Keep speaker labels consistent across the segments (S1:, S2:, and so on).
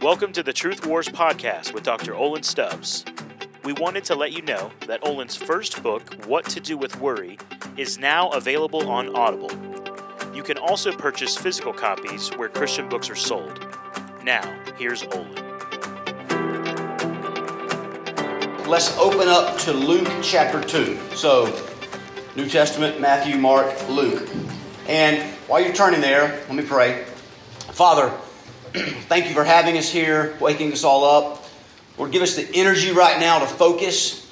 S1: Welcome to the Truth Wars podcast with Dr. Olin Stubbs. We wanted to let you know that Olin's first book, What to Do with Worry, is now available on Audible. You can also purchase physical copies where Christian books are sold. Now, here's Olin.
S2: Let's open up to Luke chapter 2. So, New Testament, Matthew, Mark, Luke. And while you're turning there, let me pray. Father, thank you for having us here, waking us all up. Lord, give us the energy right now to focus.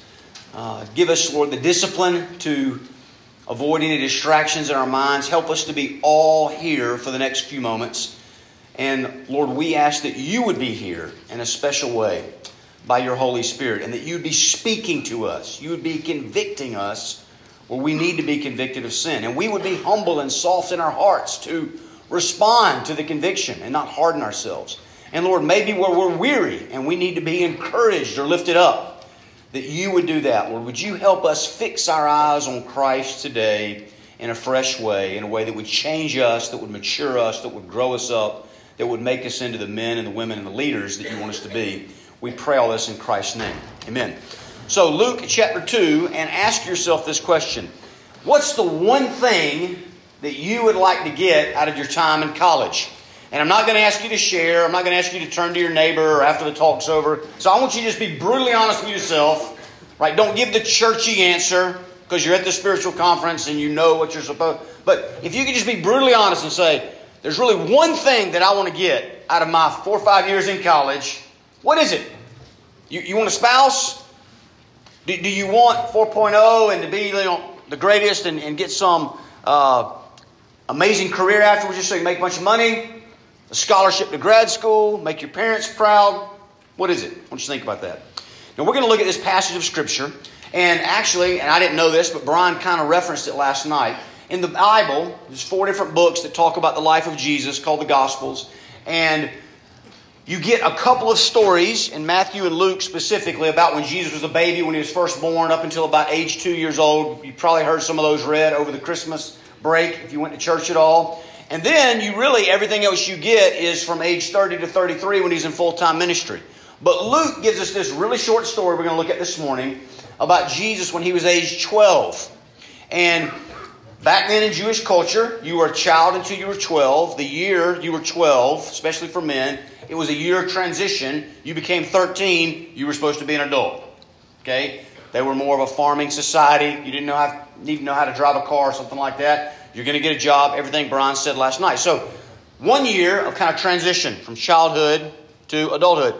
S2: Uh, give us, Lord, the discipline to avoid any distractions in our minds. Help us to be all here for the next few moments. And Lord, we ask that you would be here in a special way by your Holy Spirit and that you'd be speaking to us. You would be convicting us where we need to be convicted of sin. And we would be humble and soft in our hearts to respond to the conviction and not harden ourselves. And Lord, maybe where we're weary and we need to be encouraged or lifted up, that you would do that. Lord, would you help us fix our eyes on Christ today in a fresh way, in a way that would change us, that would mature us, that would grow us up, that would make us into the men and the women and the leaders that you want us to be. We pray all this in Christ's name. Amen. So, Luke chapter 2, and ask yourself this question What's the one thing that you would like to get out of your time in college? And I'm not going to ask you to share. I'm not going to ask you to turn to your neighbor after the talk's over. So I want you to just be brutally honest with yourself. Right? Don't give the churchy answer because you're at the spiritual conference and you know what you're supposed. But if you could just be brutally honest and say, "There's really one thing that I want to get out of my four or five years in college. What is it? You, you want a spouse? Do, do you want 4.0 and to be you know, the greatest and, and get some uh, amazing career afterwards just so you make a bunch of money? A scholarship to grad school? Make your parents proud? What is it? What do you think about that? Now we're going to look at this passage of Scripture. And actually, and I didn't know this, but Brian kind of referenced it last night. In the Bible, there's four different books that talk about the life of Jesus called the Gospels. And you get a couple of stories in Matthew and Luke specifically about when Jesus was a baby, when he was first born, up until about age two years old. You probably heard some of those read over the Christmas break if you went to church at all. And then you really, everything else you get is from age 30 to 33 when he's in full time ministry. But Luke gives us this really short story we're going to look at this morning about Jesus when he was age 12. And back then in Jewish culture, you were a child until you were 12. The year you were 12, especially for men, it was a year of transition. You became 13, you were supposed to be an adult. Okay? They were more of a farming society. You didn't know how, need to know how to drive a car or something like that. You're going to get a job, everything Brian said last night. So, one year of kind of transition from childhood to adulthood.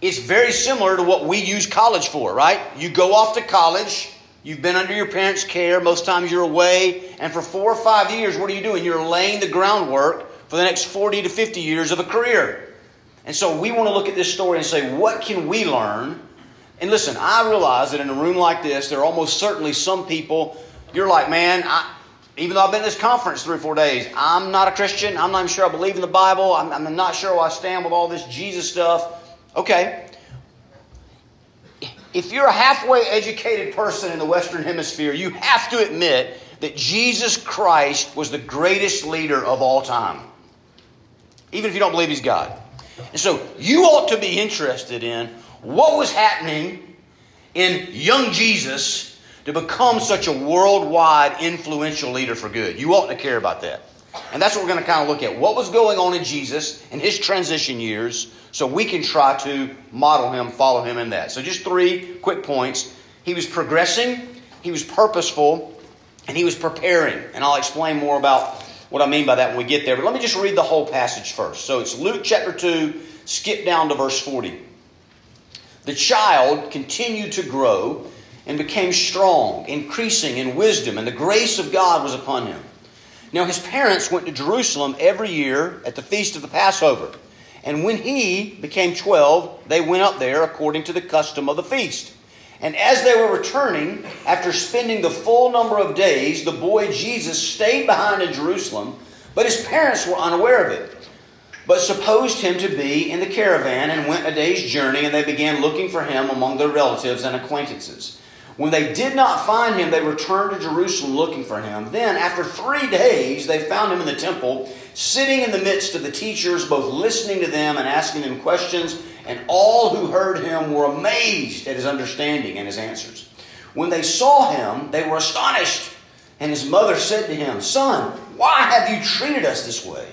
S2: It's very similar to what we use college for, right? You go off to college, you've been under your parents' care, most times you're away, and for four or five years, what are you doing? You're laying the groundwork for the next 40 to 50 years of a career. And so we want to look at this story and say, what can we learn? And listen, I realize that in a room like this, there are almost certainly some people, you're like, man, I, even though I've been in this conference three or four days, I'm not a Christian. I'm not even sure I believe in the Bible. I'm, I'm not sure where I stand with all this Jesus stuff. Okay. If you're a halfway educated person in the Western Hemisphere, you have to admit that Jesus Christ was the greatest leader of all time. Even if you don't believe he's God. And so you ought to be interested in what was happening in young Jesus to become such a worldwide influential leader for good. You ought to care about that. And that's what we're going to kind of look at. What was going on in Jesus in his transition years so we can try to model him, follow him in that. So just three quick points. He was progressing, he was purposeful, and he was preparing. And I'll explain more about what I mean by that when we get there. But let me just read the whole passage first. So it's Luke chapter 2, skip down to verse 40. The child continued to grow and became strong, increasing in wisdom, and the grace of God was upon him. Now his parents went to Jerusalem every year at the feast of the Passover. And when he became twelve, they went up there according to the custom of the feast. And as they were returning, after spending the full number of days, the boy Jesus stayed behind in Jerusalem, but his parents were unaware of it, but supposed him to be in the caravan and went a day's journey, and they began looking for him among their relatives and acquaintances. When they did not find him, they returned to Jerusalem looking for him. Then, after three days, they found him in the temple, sitting in the midst of the teachers, both listening to them and asking them questions. And all who heard him were amazed at his understanding and his answers. When they saw him, they were astonished. And his mother said to him, Son, why have you treated us this way?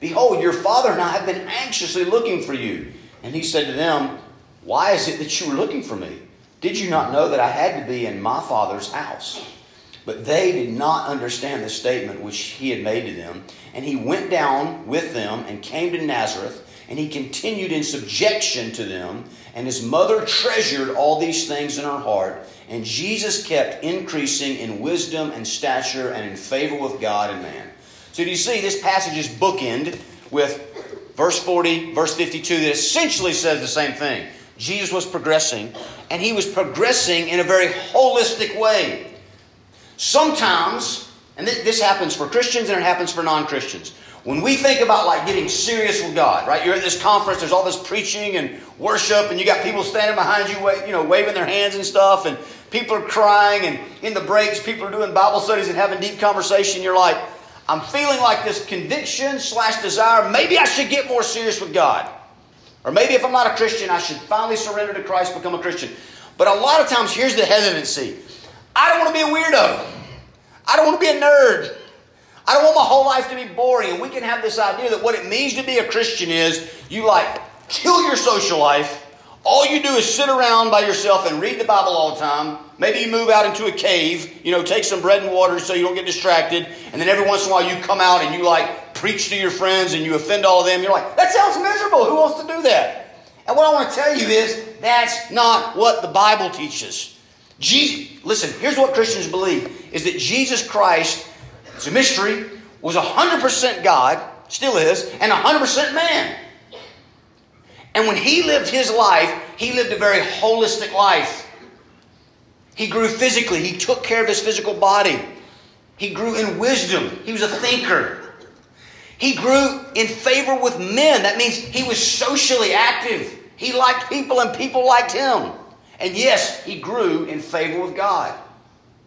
S2: Behold, your father and I have been anxiously looking for you. And he said to them, Why is it that you were looking for me? Did you not know that I had to be in my father's house? But they did not understand the statement which he had made to them. And he went down with them and came to Nazareth, and he continued in subjection to them. And his mother treasured all these things in her heart. And Jesus kept increasing in wisdom and stature and in favor with God and man. So do you see this passage is bookend with verse 40, verse 52 that essentially says the same thing. Jesus was progressing, and he was progressing in a very holistic way. Sometimes, and this happens for Christians and it happens for non Christians. When we think about like getting serious with God, right? You're at this conference, there's all this preaching and worship, and you got people standing behind you, you know, waving their hands and stuff, and people are crying, and in the breaks, people are doing Bible studies and having deep conversation. You're like, I'm feeling like this conviction slash desire. Maybe I should get more serious with God. Or maybe if I'm not a Christian, I should finally surrender to Christ, become a Christian. But a lot of times, here's the hesitancy I don't want to be a weirdo. I don't want to be a nerd. I don't want my whole life to be boring. And we can have this idea that what it means to be a Christian is you like kill your social life. All you do is sit around by yourself and read the Bible all the time. Maybe you move out into a cave, you know, take some bread and water so you don't get distracted. And then every once in a while you come out and you like preach to your friends and you offend all of them, you're like, that sounds miserable. Who wants to do that? And what I want to tell you is that's not what the Bible teaches. Jesus, listen, here's what Christians believe is that Jesus Christ, it's a mystery, was 100% God, still is, and 100% man. And when he lived his life, he lived a very holistic life. He grew physically, he took care of his physical body. He grew in wisdom. He was a thinker. He grew in favor with men. That means he was socially active. He liked people and people liked him. And yes, he grew in favor with God.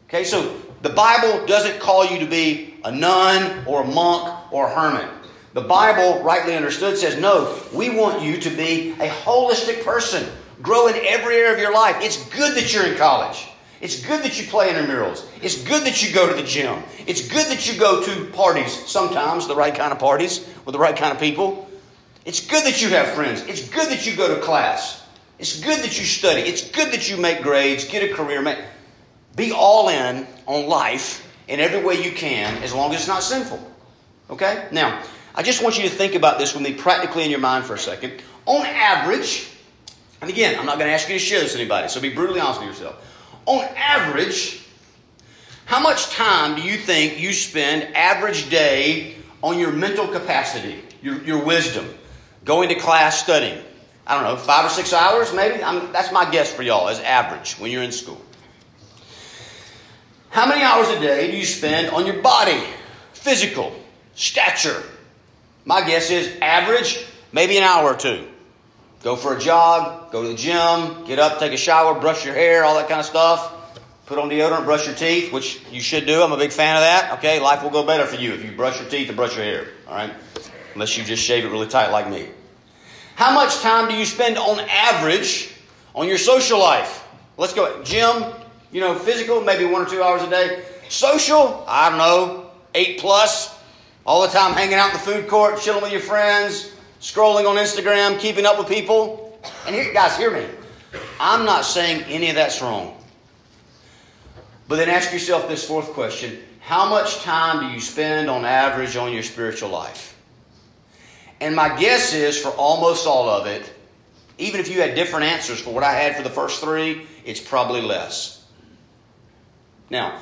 S2: Okay, so the Bible doesn't call you to be a nun or a monk or a hermit. The Bible, rightly understood, says, no, we want you to be a holistic person. Grow in every area of your life. It's good that you're in college. It's good that you play intramurals. It's good that you go to the gym. It's good that you go to parties, sometimes the right kind of parties with the right kind of people. It's good that you have friends. It's good that you go to class. It's good that you study. It's good that you make grades, get a career, make, be all in on life in every way you can as long as it's not sinful. Okay? Now, I just want you to think about this with me practically in your mind for a second. On average, and again, I'm not going to ask you to share this with anybody, so be brutally honest with yourself on average, how much time do you think you spend average day on your mental capacity, your, your wisdom, going to class, studying? I don't know, five or six hours maybe? I'm, that's my guess for y'all as average when you're in school. How many hours a day do you spend on your body, physical, stature? My guess is average, maybe an hour or two. Go for a jog, go to the gym, get up, take a shower, brush your hair, all that kind of stuff. Put on deodorant, brush your teeth, which you should do. I'm a big fan of that. Okay, life will go better for you if you brush your teeth and brush your hair. All right, unless you just shave it really tight like me. How much time do you spend on average on your social life? Let's go. Gym, you know, physical, maybe one or two hours a day. Social, I don't know, eight plus. All the time hanging out in the food court, chilling with your friends, scrolling on Instagram, keeping up with people. And here, guys, hear me. I'm not saying any of that's wrong. But then ask yourself this fourth question How much time do you spend on average on your spiritual life? And my guess is for almost all of it, even if you had different answers for what I had for the first three, it's probably less. Now,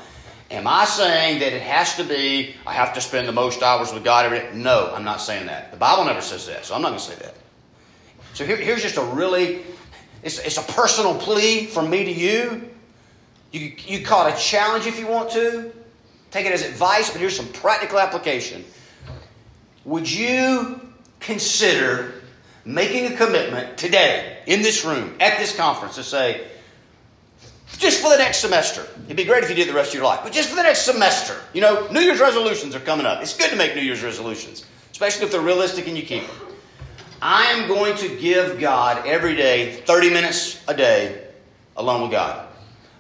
S2: Am I saying that it has to be, I have to spend the most hours with God every day? No, I'm not saying that. The Bible never says that, so I'm not going to say that. So here, here's just a really, it's, it's a personal plea from me to you. You, you call it a challenge if you want to. Take it as advice, but here's some practical application. Would you consider making a commitment today in this room, at this conference, to say, Just for the next semester. It'd be great if you did the rest of your life, but just for the next semester. You know, New Year's resolutions are coming up. It's good to make New Year's resolutions, especially if they're realistic and you keep them. I am going to give God every day 30 minutes a day alone with God.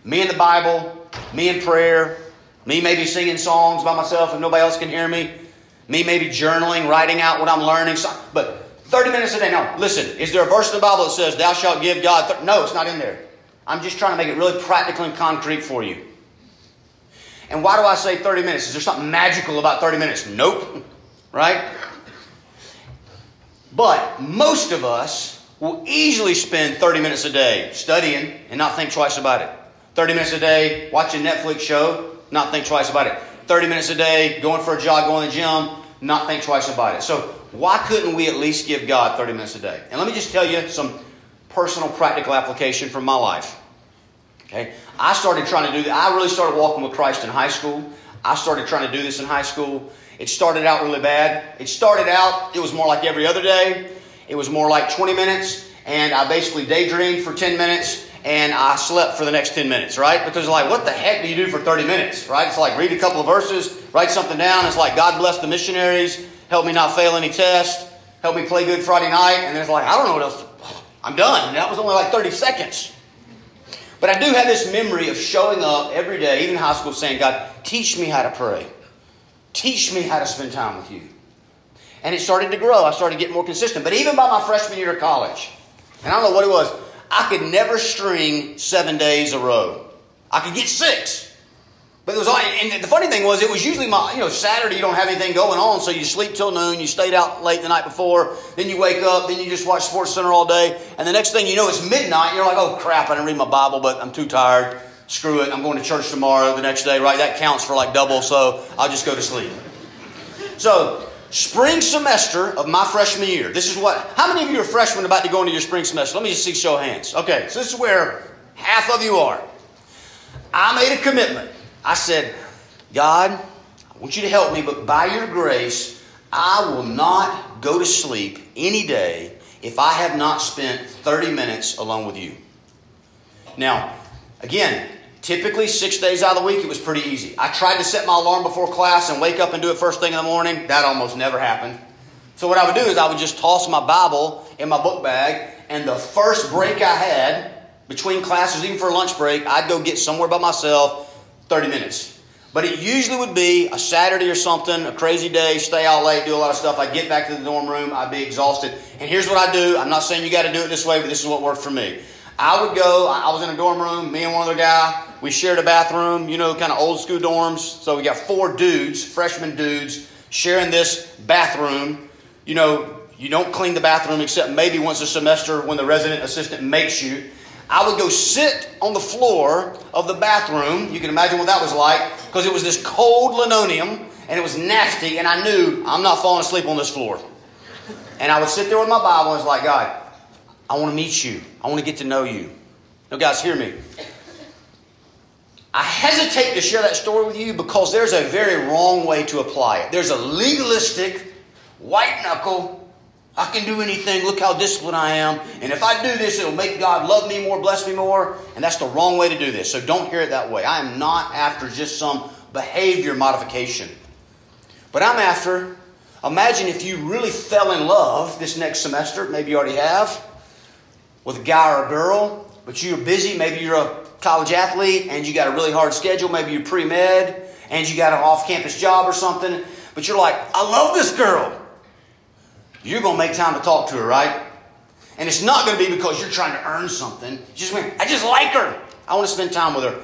S2: Me in the Bible, me in prayer, me maybe singing songs by myself if nobody else can hear me, me maybe journaling, writing out what I'm learning. But 30 minutes a day. Now, listen, is there a verse in the Bible that says, Thou shalt give God? Th-? No, it's not in there. I'm just trying to make it really practical and concrete for you. And why do I say 30 minutes? Is there something magical about 30 minutes? Nope. Right? But most of us will easily spend 30 minutes a day studying and not think twice about it. 30 minutes a day watching Netflix show, not think twice about it. 30 minutes a day going for a jog, going to the gym, not think twice about it. So why couldn't we at least give God 30 minutes a day? And let me just tell you some personal practical application from my life. Okay? I started trying to do that. I really started walking with Christ in high school. I started trying to do this in high school. It started out really bad. It started out, it was more like every other day. It was more like 20 minutes, and I basically daydreamed for 10 minutes, and I slept for the next 10 minutes, right? Because like, what the heck do you do for 30 minutes, right? It's like read a couple of verses, write something down. It's like, God bless the missionaries, help me not fail any test, help me play good Friday night, and then it's like, I don't know what else. I'm done. And that was only like 30 seconds. But I do have this memory of showing up every day, even in high school, saying, God, teach me how to pray. Teach me how to spend time with you. And it started to grow. I started getting more consistent. But even by my freshman year of college, and I don't know what it was, I could never string seven days a row. I could get six. But it was all, and the funny thing was, it was usually my, you know, Saturday you don't have anything going on, so you sleep till noon, you stayed out late the night before, then you wake up, then you just watch Sports Center all day, and the next thing you know, it's midnight, you're like, oh crap, I didn't read my Bible, but I'm too tired. Screw it, I'm going to church tomorrow, the next day, right? That counts for like double, so I'll just go to sleep. So, spring semester of my freshman year, this is what, how many of you are freshmen about to go into your spring semester? Let me just see show of hands. Okay, so this is where half of you are. I made a commitment I said, God, I want you to help me, but by your grace, I will not go to sleep any day if I have not spent 30 minutes alone with you. Now, again, typically six days out of the week, it was pretty easy. I tried to set my alarm before class and wake up and do it first thing in the morning. That almost never happened. So, what I would do is I would just toss my Bible in my book bag, and the first break I had between classes, even for a lunch break, I'd go get somewhere by myself 30 minutes. But it usually would be a Saturday or something, a crazy day, stay out late, do a lot of stuff. I'd get back to the dorm room, I'd be exhausted. And here's what I do. I'm not saying you got to do it this way, but this is what worked for me. I would go, I was in a dorm room, me and one other guy, we shared a bathroom, you know, kind of old school dorms. So we got four dudes, freshman dudes, sharing this bathroom. You know, you don't clean the bathroom except maybe once a semester when the resident assistant makes you. I would go sit on the floor of the bathroom. You can imagine what that was like because it was this cold linoleum and it was nasty, and I knew I'm not falling asleep on this floor. And I would sit there with my Bible and it's like, God, I want to meet you. I want to get to know you. Now, guys, hear me. I hesitate to share that story with you because there's a very wrong way to apply it. There's a legalistic, white knuckle, I can do anything. Look how disciplined I am. And if I do this, it'll make God love me more, bless me more. And that's the wrong way to do this. So don't hear it that way. I am not after just some behavior modification. But I'm after, imagine if you really fell in love this next semester, maybe you already have, with a guy or a girl, but you're busy. Maybe you're a college athlete and you got a really hard schedule. Maybe you're pre med and you got an off campus job or something. But you're like, I love this girl you're going to make time to talk to her, right? And it's not going to be because you're trying to earn something. Just I just like her. I want to spend time with her.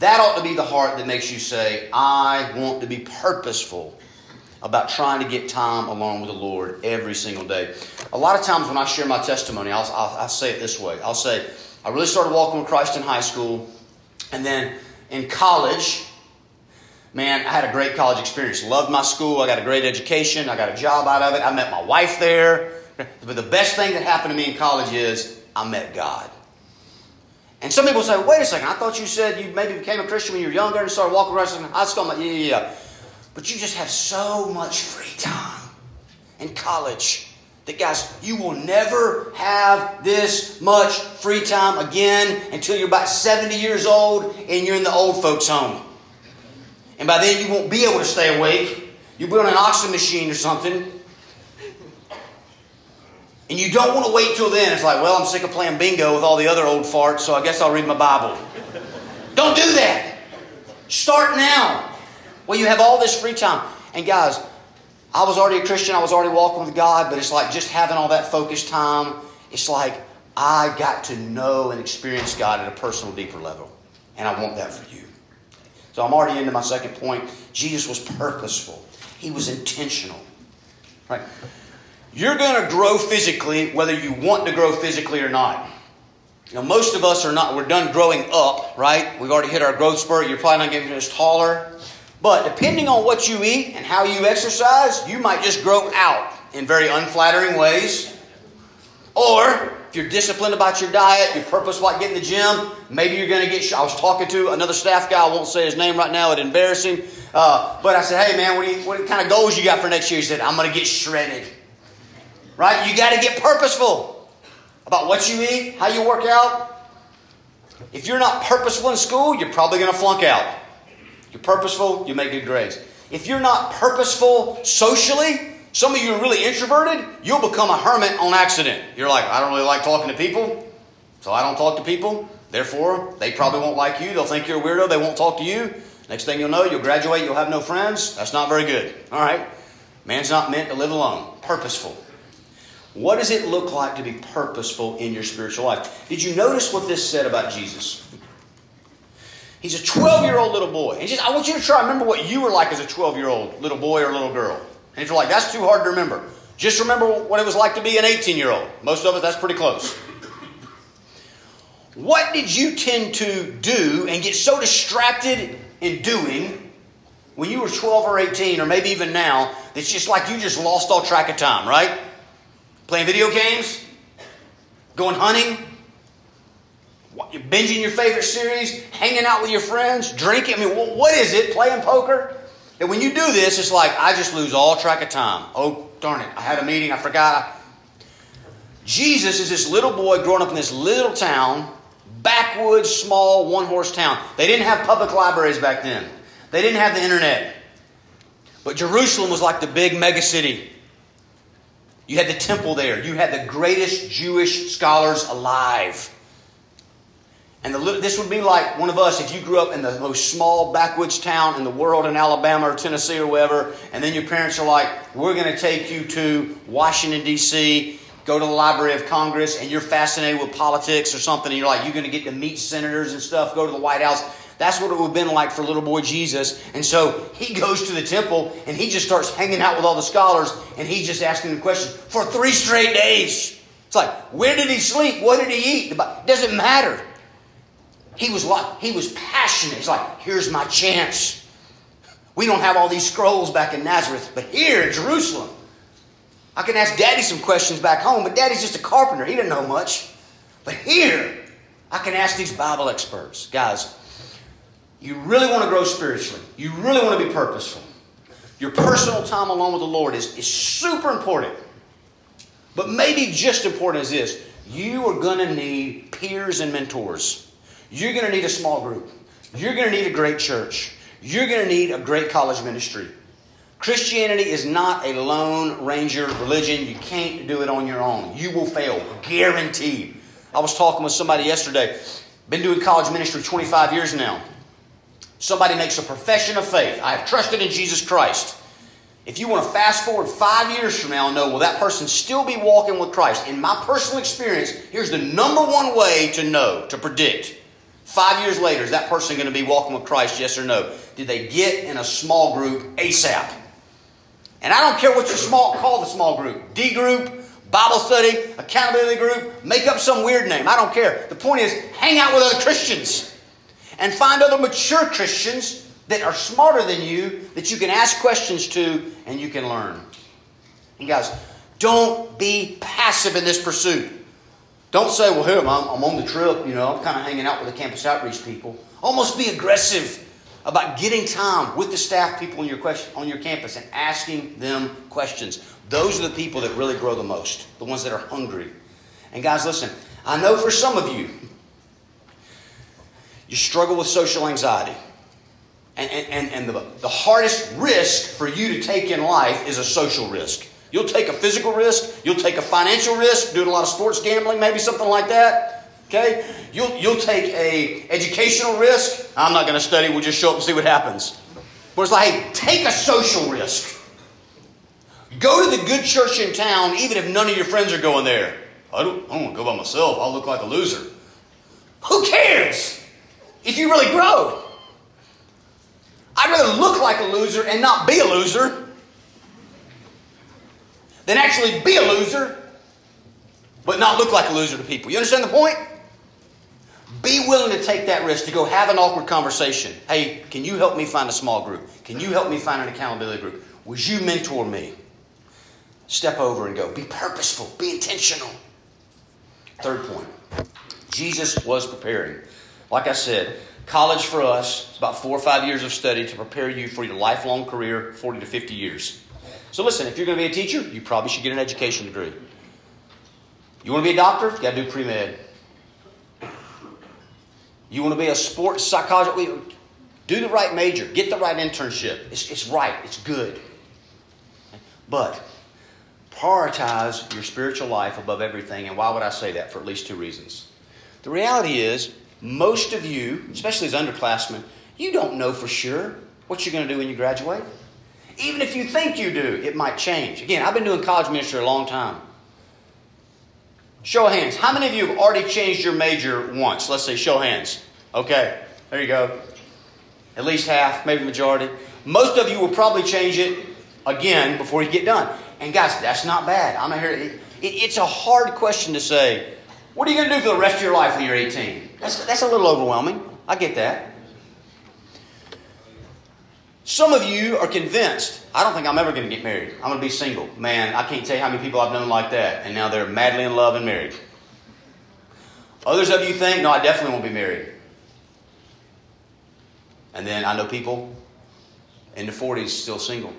S2: That ought to be the heart that makes you say, I want to be purposeful about trying to get time along with the Lord every single day. A lot of times when I share my testimony, I'll, I'll, I'll say it this way I'll say, I really started walking with Christ in high school, and then in college, man, I had a great college experience. Loved my school. I got a great education. I got a job out of it. I met my wife there. But the best thing that happened to me in college is I met God. And some people say, wait a second, I thought you said you maybe became a Christian when you were younger and started walking around in high school. I'm like, yeah, yeah, yeah. But you just have so much free time in college That, guys, you will never have this much free time again until you're about 70 years old and you're in the old folks' home. And by then, you won't be able to stay awake. You'll be on an oxygen machine or something. And you don't want to wait till then. It's like, well, I'm sick of playing bingo with all the other old farts, so I guess I'll read my Bible. don't do that. Start now. Well, you have all this free time. And guys, I was already a Christian, I was already walking with God, but it's like just having all that focused time, it's like I got to know and experience God at a personal, deeper level. And I want that for you. So I'm already into my second point. Jesus was purposeful, he was intentional. Right? You're going to grow physically whether you want to grow physically or not. You know, most of us are not, we're done growing up, right? We've already hit our growth spurt. You're probably not getting as taller. But depending on what you eat and how you exercise, you might just grow out in very unflattering ways. Or if you're disciplined about your diet, you're purposeful about getting the gym, maybe you're going to get. I was talking to another staff guy. I won't say his name right now; it'd embarrass him. Uh, but I said, "Hey, man, what, you, what kind of goals you got for next year?" He said, "I'm going to get shredded." Right? You got to get purposeful about what you eat, how you work out. If you're not purposeful in school, you're probably going to flunk out. You're purposeful, you make good grades. If you're not purposeful socially, some of you are really introverted, you'll become a hermit on accident. You're like, I don't really like talking to people, so I don't talk to people. Therefore, they probably won't like you. They'll think you're a weirdo. They won't talk to you. Next thing you'll know, you'll graduate, you'll have no friends. That's not very good. All right? Man's not meant to live alone. Purposeful. What does it look like to be purposeful in your spiritual life? Did you notice what this said about Jesus? He's a 12 year old little boy. And just, I want you to try remember what you were like as a 12 year old little boy or little girl. And if you're like, that's too hard to remember, just remember what it was like to be an 18 year old. Most of us, that's pretty close. What did you tend to do and get so distracted in doing when you were 12 or 18, or maybe even now, that's just like you just lost all track of time, right? Playing video games, going hunting, binging your favorite series, hanging out with your friends, drinking. I mean, what is it? Playing poker? And when you do this, it's like I just lose all track of time. Oh, darn it. I had a meeting, I forgot. Jesus is this little boy growing up in this little town, backwoods, small, one horse town. They didn't have public libraries back then, they didn't have the internet. But Jerusalem was like the big mega city. You had the temple there, you had the greatest Jewish scholars alive. And the, this would be like one of us if you grew up in the most small backwoods town in the world in Alabama or Tennessee or wherever, and then your parents are like, we're going to take you to Washington, D.C., go to the Library of Congress, and you're fascinated with politics or something, and you're like, you're going to get to meet senators and stuff, go to the White House. That's what it would have been like for little boy Jesus. And so he goes to the temple and he just starts hanging out with all the scholars and he's just asking them questions for three straight days. It's like, where did he sleep? What did he eat? It doesn't matter. He was like, he was passionate. He's like, here's my chance. We don't have all these scrolls back in Nazareth, but here in Jerusalem, I can ask Daddy some questions back home, but Daddy's just a carpenter. He didn't know much. But here, I can ask these Bible experts. Guys, you really want to grow spiritually. You really want to be purposeful. Your personal time alone with the Lord is, is super important. But maybe just important as this you are going to need peers and mentors. You're going to need a small group. You're going to need a great church. You're going to need a great college ministry. Christianity is not a lone ranger religion. You can't do it on your own. You will fail, guaranteed. I was talking with somebody yesterday. Been doing college ministry 25 years now. Somebody makes a profession of faith. I have trusted in Jesus Christ. If you want to fast forward five years from now and know, will that person still be walking with Christ? In my personal experience, here's the number one way to know, to predict. Five years later, is that person going to be walking with Christ, yes or no? Did they get in a small group ASAP? And I don't care what you small call the small group. D group, Bible study, accountability group, make up some weird name. I don't care. The point is, hang out with other Christians and find other mature Christians that are smarter than you that you can ask questions to and you can learn. And guys, don't be passive in this pursuit. Don't say, well, here, I'm, I'm on the trip, you know, I'm kind of hanging out with the campus outreach people. Almost be aggressive about getting time with the staff people on your, question, on your campus and asking them questions. Those are the people that really grow the most, the ones that are hungry. And guys, listen, I know for some of you, you struggle with social anxiety. And, and, and the, the hardest risk for you to take in life is a social risk. You'll take a physical risk, you'll take a financial risk, doing a lot of sports gambling, maybe something like that. Okay? You'll, you'll take a educational risk. I'm not going to study, we'll just show up and see what happens. But it's like, hey, take a social risk. Go to the good church in town, even if none of your friends are going there. I don't, I don't want to go by myself. I'll look like a loser. Who cares? If you really grow. I'd rather look like a loser and not be a loser than actually be a loser but not look like a loser to people. You understand the point? Be willing to take that risk to go have an awkward conversation. Hey, can you help me find a small group? Can you help me find an accountability group? Would you mentor me? Step over and go. Be purposeful, be intentional. Third point Jesus was preparing. Like I said, college for us is about four or five years of study to prepare you for your lifelong career, 40 to 50 years. So listen, if you're going to be a teacher, you probably should get an education degree. You want to be a doctor? You got to do pre med. You want to be a sports psychologist? Do the right major. Get the right internship. It's, it's right. It's good. But prioritize your spiritual life above everything. And why would I say that? For at least two reasons. The reality is, most of you, especially as underclassmen, you don't know for sure what you're going to do when you graduate. Even if you think you do, it might change. Again, I've been doing college ministry a long time. Show of hands. How many of you have already changed your major once? Let's say show hands. Okay, there you go. At least half, maybe majority. Most of you will probably change it again before you get done. And guys, that's not bad. I'm here. It, it, it's a hard question to say. What are you going to do for the rest of your life when you're 18? That's, that's a little overwhelming. I get that. Some of you are convinced, I don't think I'm ever going to get married. I'm going to be single. Man, I can't tell you how many people I've known like that, and now they're madly in love and married. Others of you think, no, I definitely won't be married. And then I know people in the 40s still single.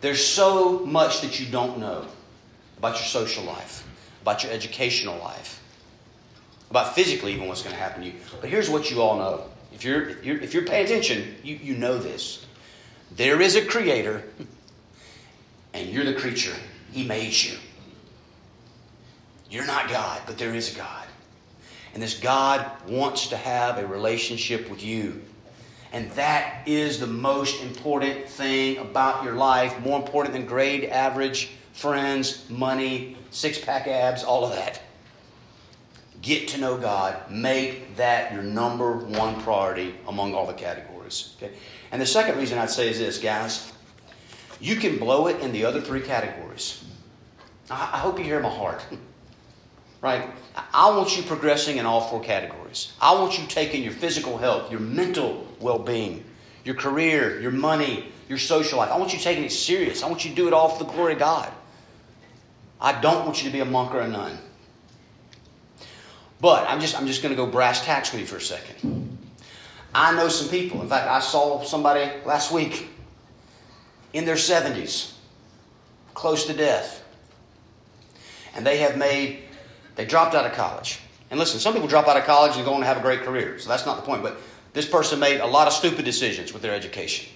S2: There's so much that you don't know about your social life, about your educational life, about physically even what's going to happen to you. But here's what you all know if you're, if you're, if you're paying attention, you, you know this. There is a creator, and you're the creature. He made you. You're not God, but there is a God. And this God wants to have a relationship with you. And that is the most important thing about your life, more important than grade average, friends, money, six pack abs, all of that. Get to know God. Make that your number one priority among all the categories. Okay? And the second reason I'd say is this, guys. You can blow it in the other three categories. I hope you hear my heart. right? I want you progressing in all four categories. I want you taking your physical health, your mental well being, your career, your money, your social life. I want you taking it serious. I want you to do it all for the glory of God. I don't want you to be a monk or a nun. But I'm just, I'm just going to go brass tacks with you for a second. I know some people. In fact, I saw somebody last week in their 70s, close to death. And they have made, they dropped out of college. And listen, some people drop out of college and go on to have a great career. So that's not the point. But this person made a lot of stupid decisions with their education,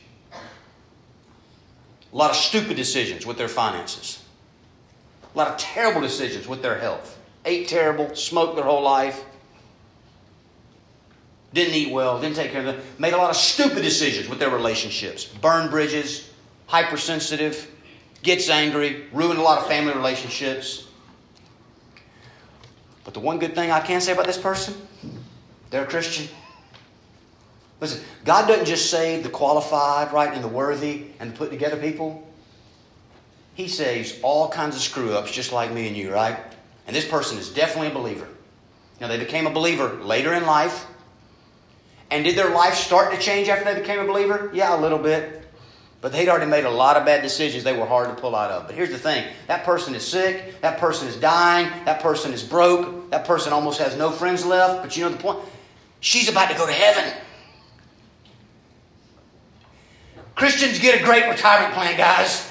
S2: a lot of stupid decisions with their finances, a lot of terrible decisions with their health ate terrible, smoked their whole life, didn't eat well, didn't take care of them, made a lot of stupid decisions with their relationships, burned bridges, hypersensitive, gets angry, ruined a lot of family relationships. But the one good thing I can say about this person, they're a Christian. Listen, God doesn't just save the qualified, right, and the worthy and the put together people. He saves all kinds of screw ups just like me and you, right? And this person is definitely a believer. Now, they became a believer later in life. And did their life start to change after they became a believer? Yeah, a little bit. But they'd already made a lot of bad decisions they were hard to pull out of. But here's the thing that person is sick, that person is dying, that person is broke, that person almost has no friends left. But you know the point? She's about to go to heaven. Christians get a great retirement plan, guys.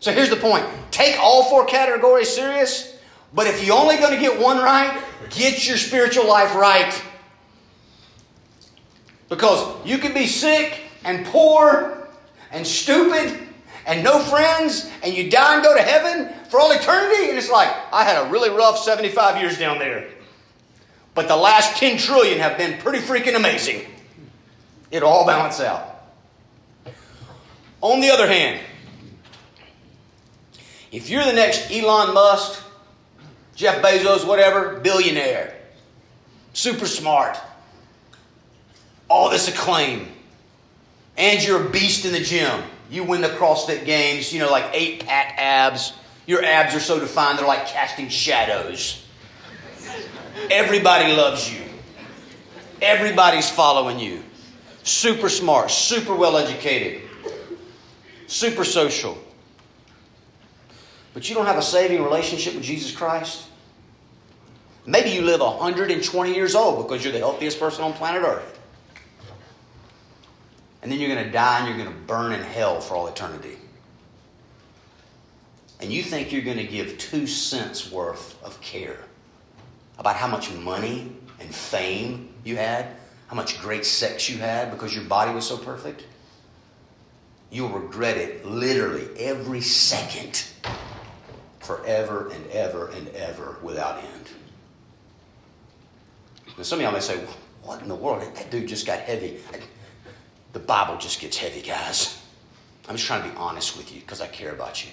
S2: So here's the point take all four categories serious, but if you're only going to get one right, get your spiritual life right. Because you can be sick and poor and stupid and no friends, and you die and go to heaven for all eternity, and it's like, I had a really rough 75 years down there. But the last 10 trillion have been pretty freaking amazing. It'll all balance out. On the other hand, if you're the next Elon Musk, Jeff Bezos, whatever, billionaire, super smart, all this acclaim, and you're a beast in the gym, you win the CrossFit Games, you know, like eight pack abs. Your abs are so defined, they're like casting shadows. Everybody loves you. Everybody's following you. Super smart, super well educated, super social. But you don't have a saving relationship with Jesus Christ. Maybe you live 120 years old because you're the healthiest person on planet Earth. And then you're going to die and you're going to burn in hell for all eternity. And you think you're going to give two cents worth of care about how much money and fame you had, how much great sex you had because your body was so perfect? You'll regret it literally every second forever and ever and ever without end. Now, some of y'all may say, What in the world? That dude just got heavy. The Bible just gets heavy, guys. I'm just trying to be honest with you because I care about you.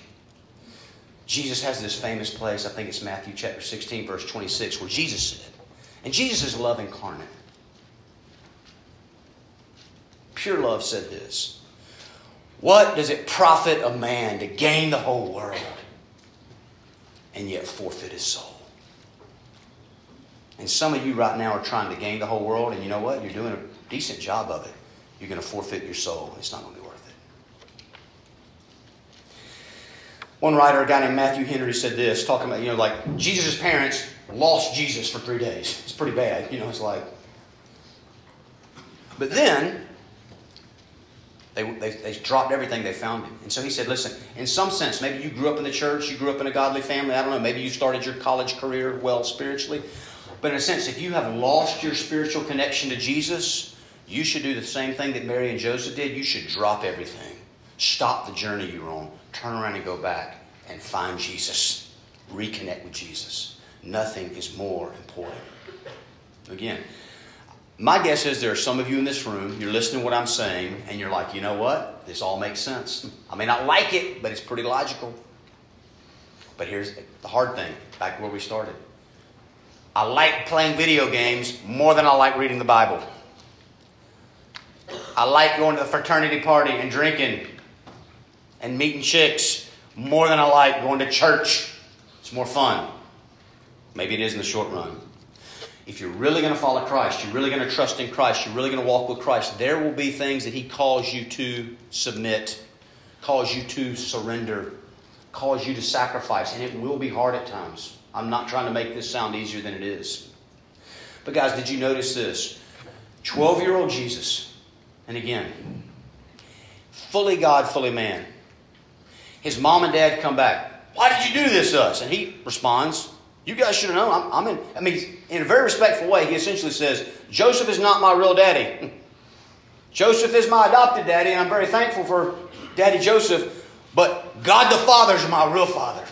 S2: Jesus has this famous place, I think it's Matthew chapter 16, verse 26, where Jesus said, and Jesus is love incarnate. Pure love said this What does it profit a man to gain the whole world and yet forfeit his soul? And some of you right now are trying to gain the whole world, and you know what? You're doing a decent job of it you're going to forfeit your soul. It's not going to be worth it. One writer, a guy named Matthew Henry, said this, talking about, you know, like Jesus' parents lost Jesus for three days. It's pretty bad. You know, it's like. But then, they, they, they dropped everything they found him. And so he said, listen, in some sense, maybe you grew up in the church, you grew up in a godly family, I don't know, maybe you started your college career well spiritually. But in a sense, if you have lost your spiritual connection to Jesus, you should do the same thing that Mary and Joseph did. You should drop everything. Stop the journey you're on. Turn around and go back and find Jesus. Reconnect with Jesus. Nothing is more important. Again, my guess is there are some of you in this room, you're listening to what I'm saying, and you're like, you know what? This all makes sense. I may not like it, but it's pretty logical. But here's the hard thing back where we started. I like playing video games more than I like reading the Bible. I like going to the fraternity party and drinking and meeting chicks more than I like going to church. It's more fun. Maybe it is in the short run. If you're really going to follow Christ, you're really going to trust in Christ, you're really going to walk with Christ, there will be things that He calls you to submit, calls you to surrender, calls you to sacrifice, and it will be hard at times. I'm not trying to make this sound easier than it is. But, guys, did you notice this? 12 year old Jesus and again. Fully God, fully man. His mom and dad come back. Why did you do this to us? And he responds, You guys should have known. I'm, I'm in, I mean, in a very respectful way, he essentially says, Joseph is not my real daddy. Joseph is my adopted daddy, and I'm very thankful for Daddy Joseph, but God the Father is my real father.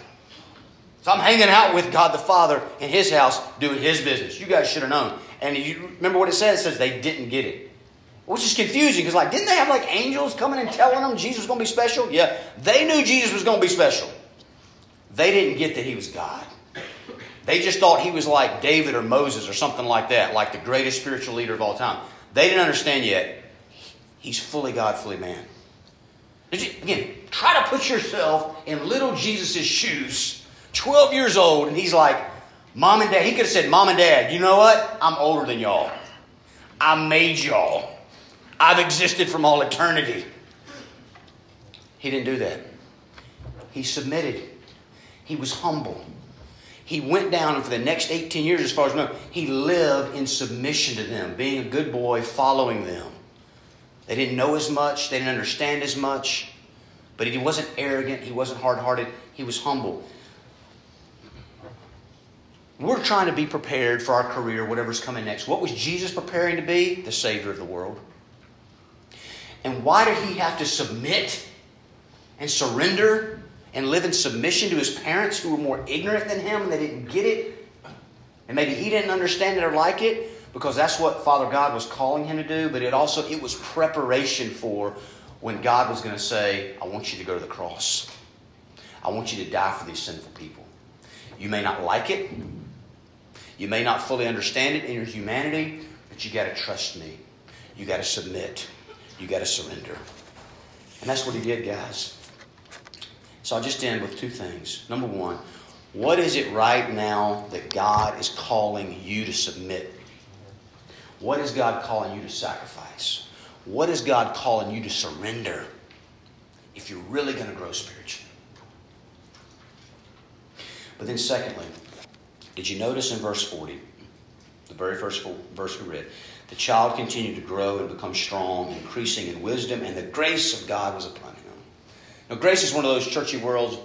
S2: So I'm hanging out with God the Father in his house doing his business. You guys should have known. And you remember what it says? It says they didn't get it. Which is confusing because, like, didn't they have like angels coming and telling them Jesus was going to be special? Yeah, they knew Jesus was going to be special. They didn't get that he was God. They just thought he was like David or Moses or something like that, like the greatest spiritual leader of all time. They didn't understand yet. He's fully God, fully man. Again, try to put yourself in little Jesus' shoes, 12 years old, and he's like, Mom and Dad. He could have said, Mom and Dad, you know what? I'm older than y'all. I made y'all. I've existed from all eternity. He didn't do that. He submitted. He was humble. He went down, and for the next 18 years, as far as I know, he lived in submission to them, being a good boy, following them. They didn't know as much, they didn't understand as much, but he wasn't arrogant, he wasn't hard hearted, he was humble. We're trying to be prepared for our career, whatever's coming next. What was Jesus preparing to be? The Savior of the world. And why did he have to submit and surrender and live in submission to his parents who were more ignorant than him and they didn't get it? And maybe he didn't understand it or like it because that's what Father God was calling him to do, but it also it was preparation for when God was going to say, I want you to go to the cross. I want you to die for these sinful people. You may not like it. You may not fully understand it in your humanity, but you got to trust me. You got to submit. You got to surrender. And that's what he did, guys. So I'll just end with two things. Number one, what is it right now that God is calling you to submit? What is God calling you to sacrifice? What is God calling you to surrender if you're really going to grow spiritually? But then, secondly, did you notice in verse 40, the very first verse we read, the child continued to grow and become strong, increasing in wisdom, and the grace of God was upon him. Now, grace is one of those churchy words,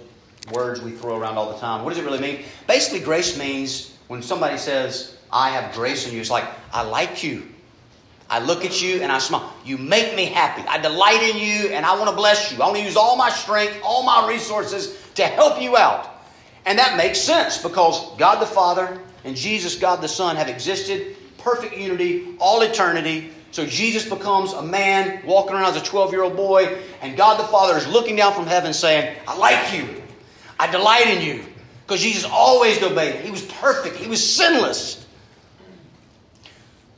S2: words we throw around all the time. What does it really mean? Basically, grace means when somebody says, I have grace in you, it's like, I like you. I look at you and I smile. You make me happy. I delight in you and I want to bless you. I want to use all my strength, all my resources to help you out. And that makes sense because God the Father and Jesus, God the Son, have existed perfect unity all eternity. So Jesus becomes a man walking around as a 12 year old boy, and God the Father is looking down from heaven saying, I like you. I delight in you. Because Jesus always obeyed. He was perfect, he was sinless.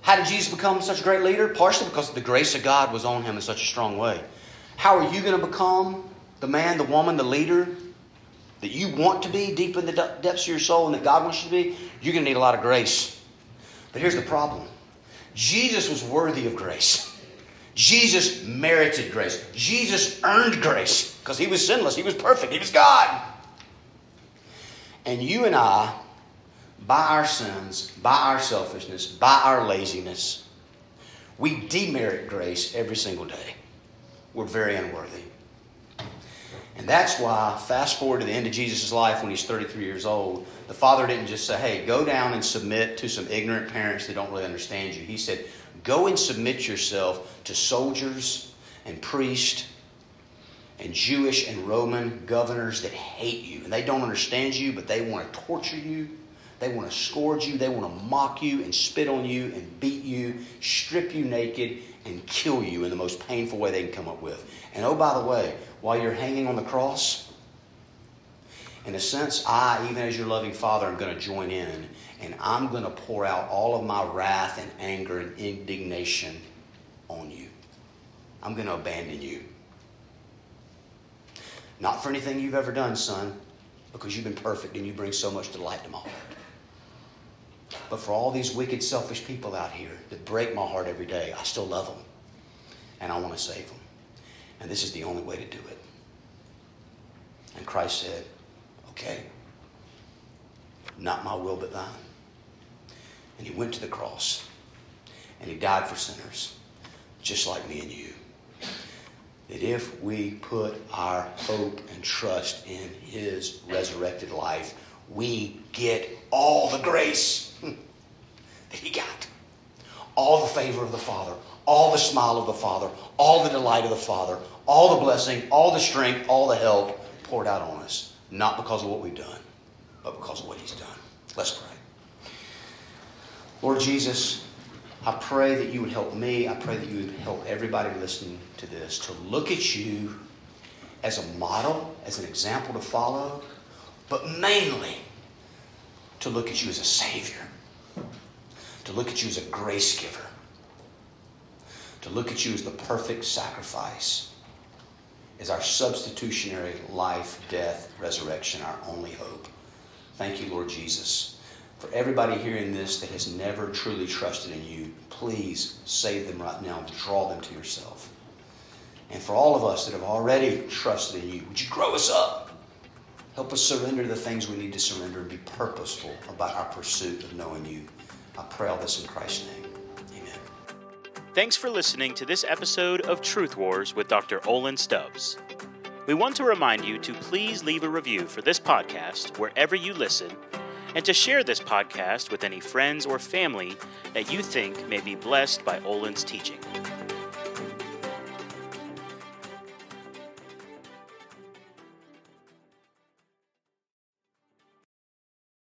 S2: How did Jesus become such a great leader? Partially because the grace of God was on him in such a strong way. How are you going to become the man, the woman, the leader that you want to be deep in the depths of your soul and that God wants you to be? You're going to need a lot of grace. But here's the problem Jesus was worthy of grace. Jesus merited grace. Jesus earned grace because he was sinless, he was perfect, he was God. And you and I by our sins, by our selfishness, by our laziness, we demerit grace every single day. We're very unworthy. And that's why, fast forward to the end of Jesus' life when he's 33 years old, the father didn't just say, hey, go down and submit to some ignorant parents that don't really understand you. He said, go and submit yourself to soldiers and priests and Jewish and Roman governors that hate you. And they don't understand you, but they want to torture you they want to scourge you. They want to mock you and spit on you and beat you, strip you naked, and kill you in the most painful way they can come up with. And oh, by the way, while you're hanging on the cross, in a sense, I, even as your loving Father, am going to join in and I'm going to pour out all of my wrath and anger and indignation on you. I'm going to abandon you. Not for anything you've ever done, son, because you've been perfect and you bring so much delight to my heart. But for all these wicked, selfish people out here that break my heart every day, I still love them. And I want to save them. And this is the only way to do it. And Christ said, Okay, not my will but thine. And he went to the cross. And he died for sinners, just like me and you. That if we put our hope and trust in his resurrected life, we get all the grace that he got. All the favor of the Father, all the smile of the Father, all the delight of the Father, all the blessing, all the strength, all the help poured out on us. Not because of what we've done, but because of what he's done. Let's pray. Lord Jesus, I pray that you would help me. I pray that you would help everybody listening to this to look at you as a model, as an example to follow, but mainly to look at you as a Savior to look at you as a grace giver, to look at you as the perfect sacrifice, as our substitutionary life, death, resurrection, our only hope. Thank you, Lord Jesus. For everybody hearing this that has never truly trusted in you, please save them right now. Draw them to yourself. And for all of us that have already trusted in you, would you grow us up? Help us surrender the things we need to surrender and be purposeful about our pursuit of knowing you. I pray all this in Christ's name. Amen.
S1: Thanks for listening to this episode of Truth Wars with Dr. Olin Stubbs. We want to remind you to please leave a review for this podcast wherever you listen and to share this podcast with any friends or family that you think may be blessed by Olin's teaching.